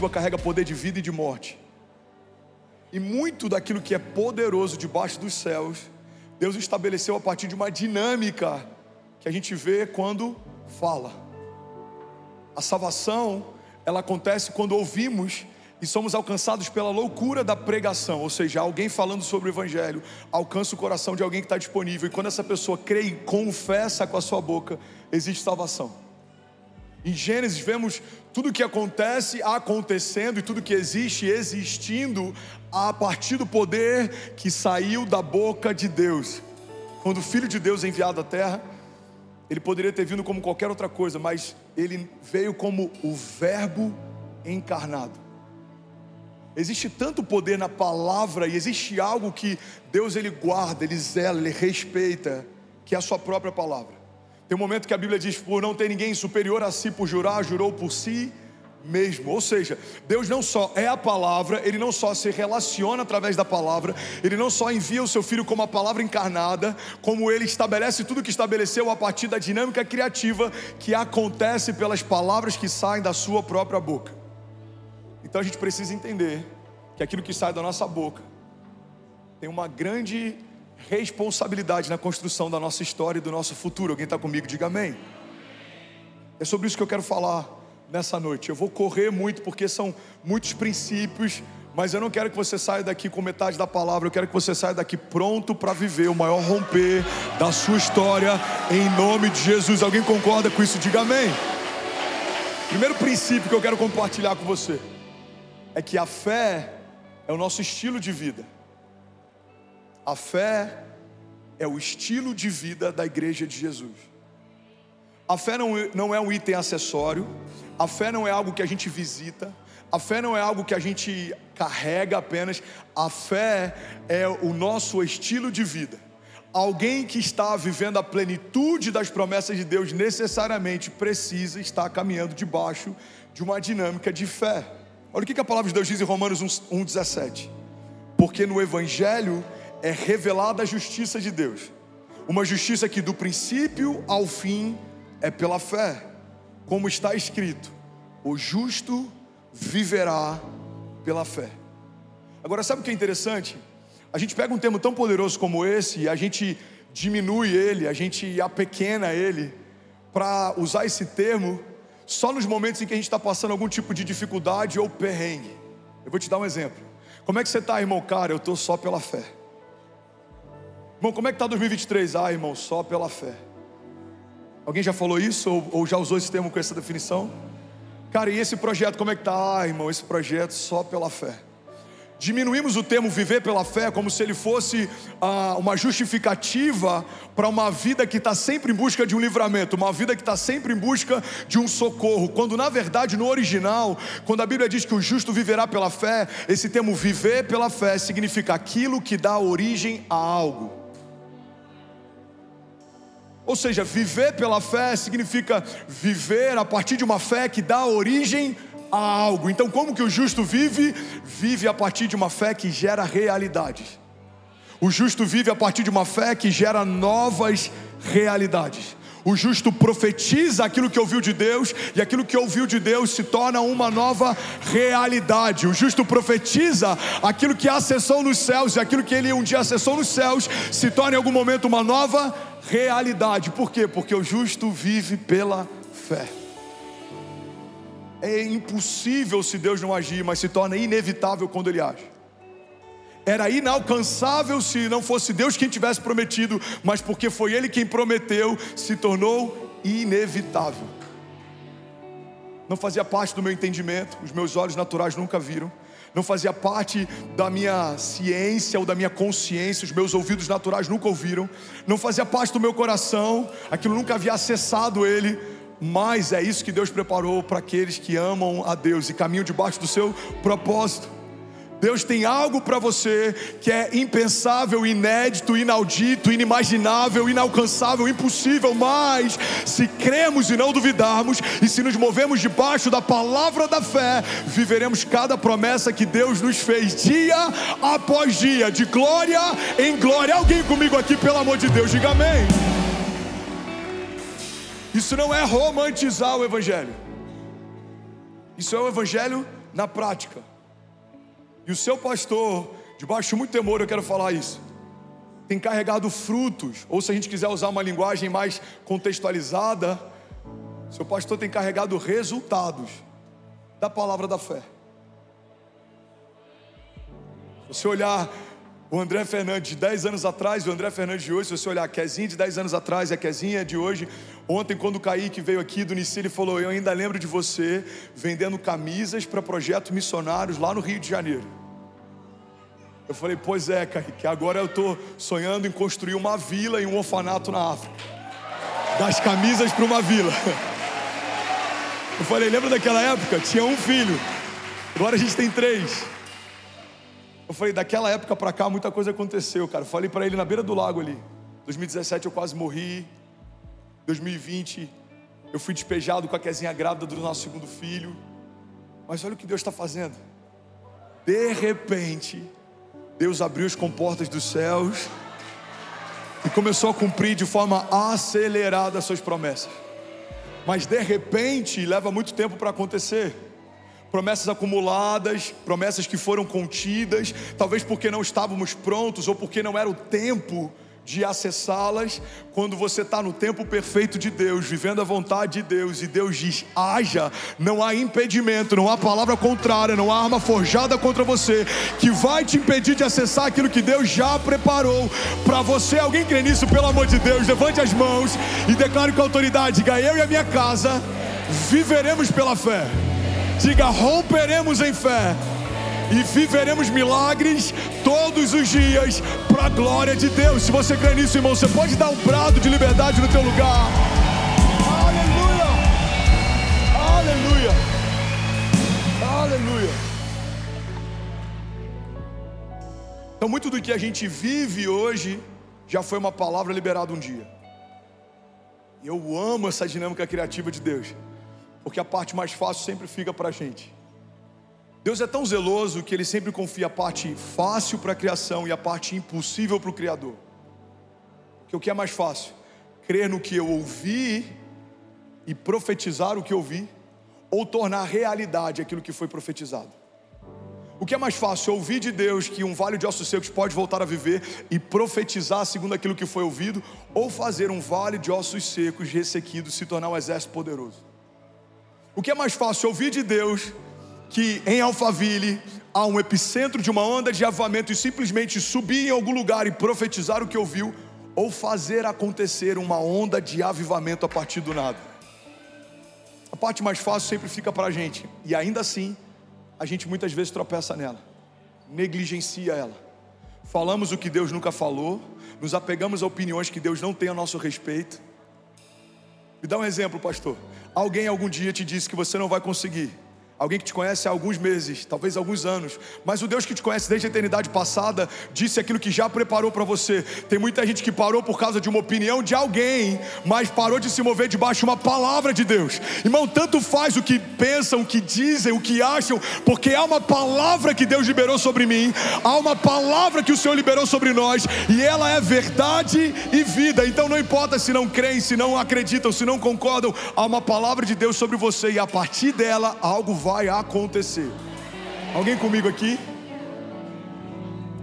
língua carrega poder de vida e de morte. E muito daquilo que é poderoso debaixo dos céus, Deus estabeleceu a partir de uma dinâmica que a gente vê quando fala. A salvação, ela acontece quando ouvimos e somos alcançados pela loucura da pregação, ou seja, alguém falando sobre o Evangelho alcança o coração de alguém que está disponível, e quando essa pessoa crê e confessa com a sua boca, existe salvação. Em Gênesis vemos tudo o que acontece acontecendo e tudo que existe existindo a partir do poder que saiu da boca de Deus. Quando o Filho de Deus é enviado à terra, ele poderia ter vindo como qualquer outra coisa, mas ele veio como o Verbo encarnado. Existe tanto poder na palavra e existe algo que Deus ele guarda, ele zela, ele respeita, que é a sua própria palavra. Tem um momento que a Bíblia diz: por não ter ninguém superior a si por jurar, jurou por si mesmo. Ou seja, Deus não só é a palavra, Ele não só se relaciona através da palavra, Ele não só envia o seu filho como a palavra encarnada, como Ele estabelece tudo que estabeleceu a partir da dinâmica criativa que acontece pelas palavras que saem da sua própria boca. Então a gente precisa entender que aquilo que sai da nossa boca tem uma grande responsabilidade na construção da nossa história e do nosso futuro. Alguém está comigo? Diga amém. É sobre isso que eu quero falar nessa noite. Eu vou correr muito porque são muitos princípios, mas eu não quero que você saia daqui com metade da palavra. Eu quero que você saia daqui pronto para viver o maior romper da sua história em nome de Jesus. Alguém concorda com isso? Diga amém. Primeiro princípio que eu quero compartilhar com você é que a fé é o nosso estilo de vida. A fé é o estilo de vida da igreja de Jesus. A fé não, não é um item acessório, a fé não é algo que a gente visita, a fé não é algo que a gente carrega apenas, a fé é o nosso estilo de vida. Alguém que está vivendo a plenitude das promessas de Deus necessariamente precisa estar caminhando debaixo de uma dinâmica de fé. Olha o que a palavra de Deus diz em Romanos 1,17: Porque no Evangelho é revelada a justiça de Deus. Uma justiça que do princípio ao fim é pela fé. Como está escrito: o justo viverá pela fé. Agora, sabe o que é interessante? A gente pega um termo tão poderoso como esse e a gente diminui ele, a gente apequena ele, para usar esse termo só nos momentos em que a gente está passando algum tipo de dificuldade ou perrengue. Eu vou te dar um exemplo. Como é que você está, irmão? Cara, eu estou só pela fé. Irmão, como é que está 2023? Ah, irmão, só pela fé. Alguém já falou isso ou, ou já usou esse termo com essa definição? Cara, e esse projeto como é que está? Ah, irmão, esse projeto só pela fé. Diminuímos o termo viver pela fé como se ele fosse ah, uma justificativa para uma vida que está sempre em busca de um livramento, uma vida que está sempre em busca de um socorro. Quando na verdade, no original, quando a Bíblia diz que o justo viverá pela fé, esse termo viver pela fé significa aquilo que dá origem a algo. Ou seja, viver pela fé significa viver a partir de uma fé que dá origem a algo. Então, como que o justo vive? Vive a partir de uma fé que gera realidades. O justo vive a partir de uma fé que gera novas realidades. O justo profetiza aquilo que ouviu de Deus, e aquilo que ouviu de Deus se torna uma nova realidade. O justo profetiza aquilo que acessou nos céus, e aquilo que ele um dia acessou nos céus se torna em algum momento uma nova realidade. Por quê? Porque o justo vive pela fé. É impossível se Deus não agir, mas se torna inevitável quando Ele age. Era inalcançável se não fosse Deus quem tivesse prometido, mas porque foi Ele quem prometeu, se tornou inevitável. Não fazia parte do meu entendimento, os meus olhos naturais nunca viram não fazia parte da minha ciência ou da minha consciência, os meus ouvidos naturais nunca ouviram, não fazia parte do meu coração, aquilo nunca havia acessado ele, mas é isso que Deus preparou para aqueles que amam a Deus e caminham debaixo do seu propósito. Deus tem algo para você que é impensável, inédito, inaudito, inimaginável, inalcançável, impossível, mas se cremos e não duvidarmos, e se nos movemos debaixo da palavra da fé, viveremos cada promessa que Deus nos fez, dia após dia, de glória em glória. Alguém comigo aqui, pelo amor de Deus, diga amém. Isso não é romantizar o Evangelho, isso é o Evangelho na prática. E o seu pastor, debaixo de muito temor, eu quero falar isso, tem carregado frutos, ou se a gente quiser usar uma linguagem mais contextualizada, seu pastor tem carregado resultados da palavra da fé. Se você olhar o André Fernandes de 10 anos atrás o André Fernandes de hoje, se você olhar a Kezinha de 10 anos atrás e a Kezinha de hoje, ontem quando o Kaique veio aqui do Nici, ele falou: Eu ainda lembro de você vendendo camisas para projetos missionários lá no Rio de Janeiro. Eu falei: Pois é, Kaique, agora eu estou sonhando em construir uma vila e um orfanato na África. Das camisas para uma vila. Eu falei: Lembra daquela época? Tinha um filho, agora a gente tem três. Eu falei, daquela época para cá muita coisa aconteceu, cara. Falei para ele na beira do lago ali. 2017 eu quase morri. 2020 eu fui despejado com a quezinha grávida do nosso segundo filho. Mas olha o que Deus está fazendo. De repente, Deus abriu as comportas dos céus e começou a cumprir de forma acelerada as suas promessas. Mas de repente leva muito tempo para acontecer promessas acumuladas, promessas que foram contidas, talvez porque não estávamos prontos ou porque não era o tempo de acessá-las. Quando você está no tempo perfeito de Deus, vivendo a vontade de Deus, e Deus diz: haja, não há impedimento, não há palavra contrária, não há arma forjada contra você que vai te impedir de acessar aquilo que Deus já preparou para você. Alguém crê nisso, pelo amor de Deus? Levante as mãos e declare com autoridade: diga eu e a minha casa viveremos pela fé. Diga: romperemos em fé e viveremos milagres todos os dias para a glória de Deus. Se você crê nisso, irmão, você pode dar um brado de liberdade no teu lugar. Aleluia! Aleluia! Aleluia! Então, muito do que a gente vive hoje já foi uma palavra liberada um dia. Eu amo essa dinâmica criativa de Deus porque a parte mais fácil sempre fica para a gente. Deus é tão zeloso que Ele sempre confia a parte fácil para a criação e a parte impossível para o Criador. Que o que é mais fácil? Crer no que eu ouvi e profetizar o que ouvi, ou tornar realidade aquilo que foi profetizado. O que é mais fácil? Ouvir de Deus que um vale de ossos secos pode voltar a viver e profetizar segundo aquilo que foi ouvido, ou fazer um vale de ossos secos ressequidos se tornar um exército poderoso. O que é mais fácil ouvir de Deus que em Alphaville há um epicentro de uma onda de avamento e simplesmente subir em algum lugar e profetizar o que ouviu, ou fazer acontecer uma onda de avivamento a partir do nada? A parte mais fácil sempre fica para a gente, e ainda assim, a gente muitas vezes tropeça nela, negligencia ela. Falamos o que Deus nunca falou, nos apegamos a opiniões que Deus não tem a nosso respeito. Me dá um exemplo, pastor. Alguém algum dia te disse que você não vai conseguir. Alguém que te conhece há alguns meses, talvez alguns anos, mas o Deus que te conhece desde a eternidade passada disse aquilo que já preparou para você. Tem muita gente que parou por causa de uma opinião de alguém, mas parou de se mover debaixo de uma palavra de Deus. Irmão, tanto faz o que pensam, o que dizem, o que acham, porque há uma palavra que Deus liberou sobre mim, há uma palavra que o Senhor liberou sobre nós, e ela é verdade e vida. Então não importa se não creem, se não acreditam, se não concordam, há uma palavra de Deus sobre você, e a partir dela algo vai vai acontecer. Alguém comigo aqui?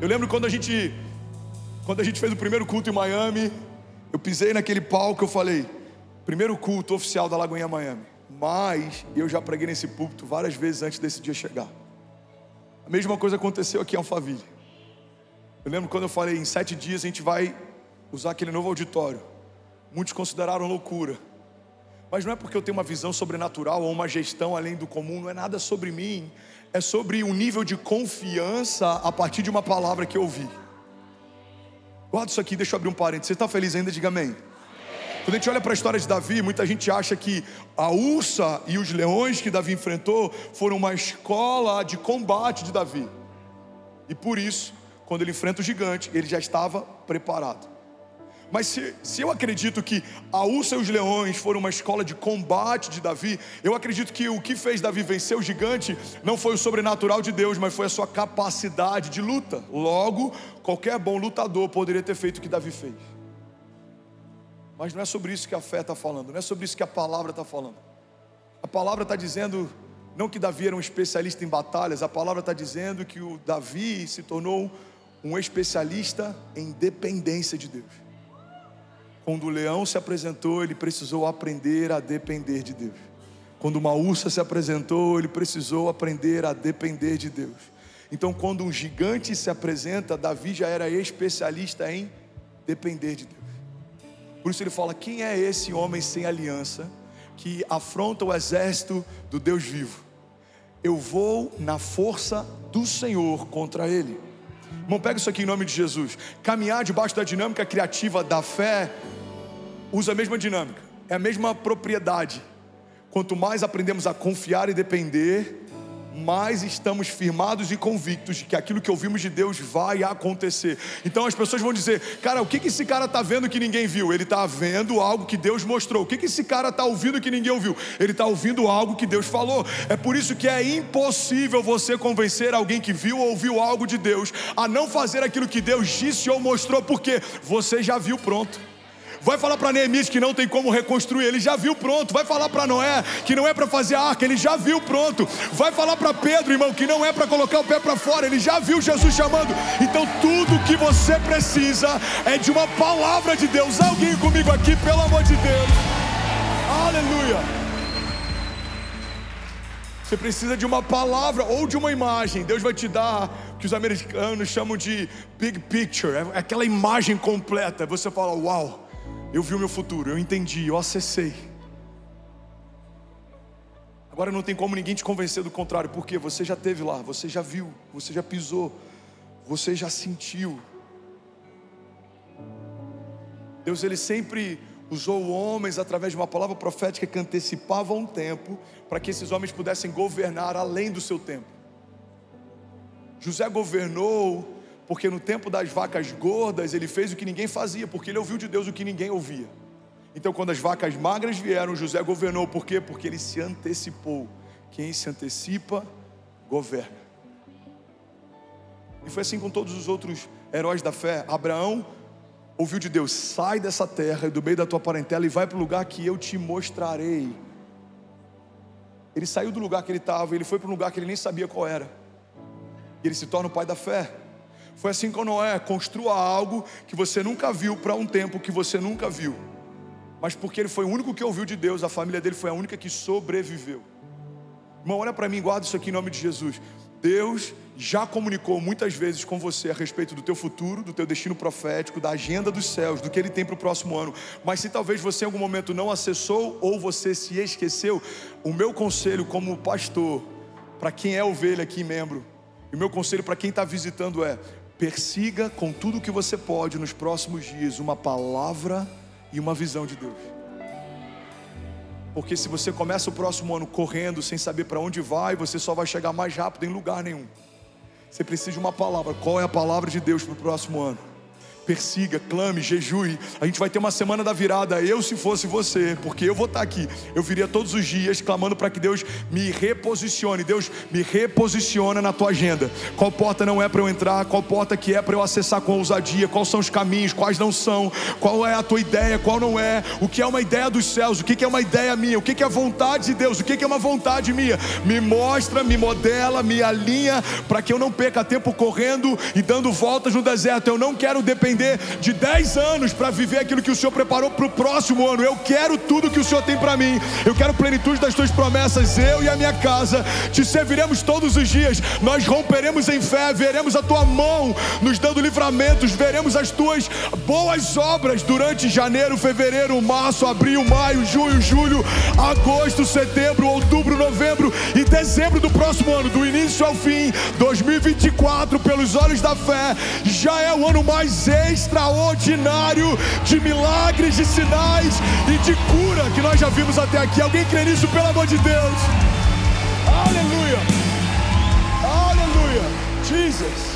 Eu lembro quando a gente quando a gente fez o primeiro culto em Miami, eu pisei naquele palco, eu falei, primeiro culto oficial da Lagoinha Miami. Mas eu já preguei nesse púlpito várias vezes antes desse dia chegar. A mesma coisa aconteceu aqui em Alphaville. Eu lembro quando eu falei, em sete dias a gente vai usar aquele novo auditório. Muitos consideraram loucura. Mas não é porque eu tenho uma visão sobrenatural ou uma gestão além do comum, não é nada sobre mim, é sobre um nível de confiança a partir de uma palavra que eu ouvi. Guarda isso aqui, deixa eu abrir um parênteses. Você está feliz ainda? Diga amém. Quando a gente olha para a história de Davi, muita gente acha que a ursa e os leões que Davi enfrentou foram uma escola de combate de Davi. E por isso, quando ele enfrenta o gigante, ele já estava preparado. Mas se, se, eu acredito que a ursa e os leões foram uma escola de combate de Davi, eu acredito que o que fez Davi vencer o gigante não foi o sobrenatural de Deus, mas foi a sua capacidade de luta. Logo, qualquer bom lutador poderia ter feito o que Davi fez. Mas não é sobre isso que a fé está falando, não é sobre isso que a palavra está falando. A palavra está dizendo Não que Davi era um especialista em batalhas, a palavra está dizendo que o Davi se tornou um especialista em dependência de Deus. Quando o leão se apresentou, ele precisou aprender a depender de Deus. Quando uma ursa se apresentou, ele precisou aprender a depender de Deus. Então, quando um gigante se apresenta, Davi já era especialista em depender de Deus. Por isso ele fala: quem é esse homem sem aliança que afronta o exército do Deus vivo? Eu vou na força do Senhor contra ele. Irmão, pega isso aqui em nome de Jesus. Caminhar debaixo da dinâmica criativa da fé usa a mesma dinâmica, é a mesma propriedade. Quanto mais aprendemos a confiar e depender, mais estamos firmados e convictos de que aquilo que ouvimos de Deus vai acontecer. Então as pessoas vão dizer: Cara, o que, esse cara está vendo que ninguém viu? Ele está vendo algo que Deus mostrou. O que esse cara está ouvindo que ninguém ouviu? Ele está ouvindo algo que Deus falou. É por isso que é impossível você convencer alguém que viu ou ouviu algo de Deus a não fazer aquilo que Deus disse ou mostrou, porque você já viu pronto. Vai falar para Neemias que não tem como reconstruir, ele já viu pronto. Vai falar para Noé que não é para fazer a arca, ele já viu pronto. Vai falar para Pedro, irmão, que não é para colocar o pé para fora, ele já viu Jesus chamando. Então tudo que você precisa é de uma palavra de Deus. Alguém comigo aqui, pelo amor de Deus. Aleluia. Você precisa de uma palavra ou de uma imagem. Deus vai te dar o que os americanos chamam de big picture, é aquela imagem completa. Você fala, uau. Eu vi o meu futuro, eu entendi, eu acessei. Agora não tem como ninguém te convencer do contrário, porque você já teve lá, você já viu, você já pisou, você já sentiu. Deus ele sempre usou homens através de uma palavra profética que antecipava um tempo para que esses homens pudessem governar além do seu tempo. José governou porque no tempo das vacas gordas ele fez o que ninguém fazia, porque ele ouviu de Deus o que ninguém ouvia. Então, quando as vacas magras vieram, José governou, por quê? Porque ele se antecipou. Quem se antecipa, governa. E foi assim com todos os outros heróis da fé. Abraão ouviu de Deus: sai dessa terra, do meio da tua parentela, e vai para o lugar que eu te mostrarei. Ele saiu do lugar que ele estava, ele foi para um lugar que ele nem sabia qual era. E ele se torna o pai da fé. Foi assim com Noé: construa algo que você nunca viu para um tempo que você nunca viu. Mas porque ele foi o único que ouviu de Deus, a família dele foi a única que sobreviveu. Irmão, olha para mim, guarda isso aqui em nome de Jesus. Deus já comunicou muitas vezes com você a respeito do teu futuro, do teu destino profético, da agenda dos céus, do que ele tem para o próximo ano. Mas se talvez você em algum momento não acessou ou você se esqueceu, o meu conselho como pastor, para quem é ovelha aqui, membro, e o meu conselho para quem está visitando é: Persiga com tudo o que você pode nos próximos dias uma palavra e uma visão de Deus. Porque se você começa o próximo ano correndo sem saber para onde vai, você só vai chegar mais rápido em lugar nenhum. Você precisa de uma palavra. Qual é a palavra de Deus para o próximo ano? Persiga, clame, jejue. A gente vai ter uma semana da virada. Eu, se fosse você, porque eu vou estar aqui, eu viria todos os dias clamando para que Deus me reposicione. Deus me reposiciona na tua agenda. Qual porta não é para eu entrar? Qual porta que é para eu acessar com ousadia? Quais são os caminhos? Quais não são? Qual é a tua ideia? Qual não é? O que é uma ideia dos céus? O que é uma ideia minha? O que é vontade de Deus? O que é uma vontade minha? Me mostra, me modela, me alinha para que eu não perca tempo correndo e dando voltas no deserto. Eu não quero depender de 10 anos para viver aquilo que o Senhor preparou para o próximo ano. Eu quero tudo que o Senhor tem para mim. Eu quero plenitude das tuas promessas. Eu e a minha casa te serviremos todos os dias. Nós romperemos em fé, veremos a tua mão nos dando livramentos, veremos as tuas boas obras durante janeiro, fevereiro, março, abril, maio, junho, julho, agosto, setembro, outubro, novembro e dezembro do próximo ano, do início ao fim, 2024, pelos olhos da fé, já é o ano mais extraordinário de milagres, de sinais e de cura que nós já vimos até aqui. Alguém crê nisso, pelo amor de Deus? Aleluia! Aleluia! Jesus!